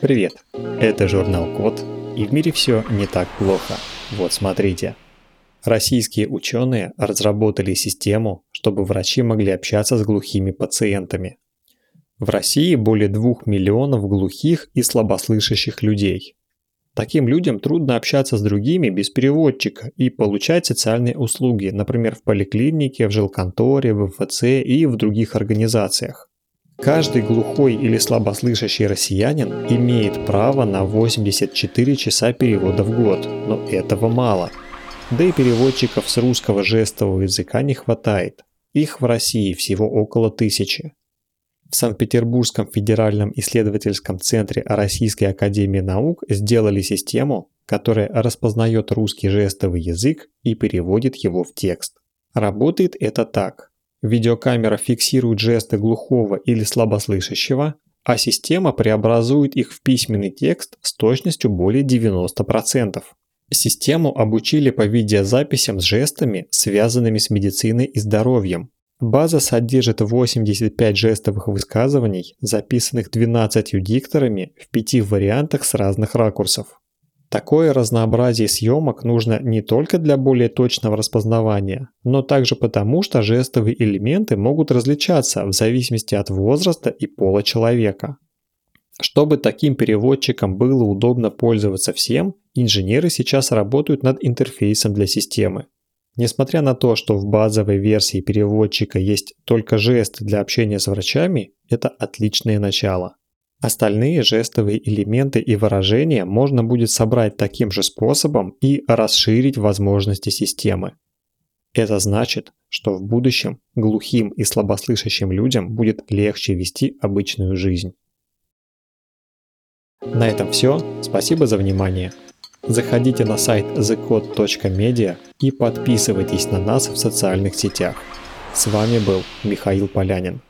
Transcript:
Привет, это журнал Код, и в мире все не так плохо. Вот смотрите. Российские ученые разработали систему, чтобы врачи могли общаться с глухими пациентами. В России более 2 миллионов глухих и слабослышащих людей. Таким людям трудно общаться с другими без переводчика и получать социальные услуги, например, в поликлинике, в жилконторе, в МФЦ и в других организациях. Каждый глухой или слабослышащий россиянин имеет право на 84 часа перевода в год, но этого мало. Да и переводчиков с русского жестового языка не хватает. Их в России всего около тысячи. В Санкт-Петербургском федеральном исследовательском центре Российской академии наук сделали систему, которая распознает русский жестовый язык и переводит его в текст. Работает это так. Видеокамера фиксирует жесты глухого или слабослышащего, а система преобразует их в письменный текст с точностью более 90%. Систему обучили по видеозаписям с жестами, связанными с медициной и здоровьем, База содержит 85 жестовых высказываний, записанных 12 дикторами в пяти вариантах с разных ракурсов. Такое разнообразие съемок нужно не только для более точного распознавания, но также потому, что жестовые элементы могут различаться в зависимости от возраста и пола человека. Чтобы таким переводчиком было удобно пользоваться всем, инженеры сейчас работают над интерфейсом для системы. Несмотря на то, что в базовой версии переводчика есть только жесты для общения с врачами, это отличное начало. Остальные жестовые элементы и выражения можно будет собрать таким же способом и расширить возможности системы. Это значит, что в будущем глухим и слабослышащим людям будет легче вести обычную жизнь. На этом все. Спасибо за внимание. Заходите на сайт thecode.media и подписывайтесь на нас в социальных сетях. С вами был Михаил Полянин.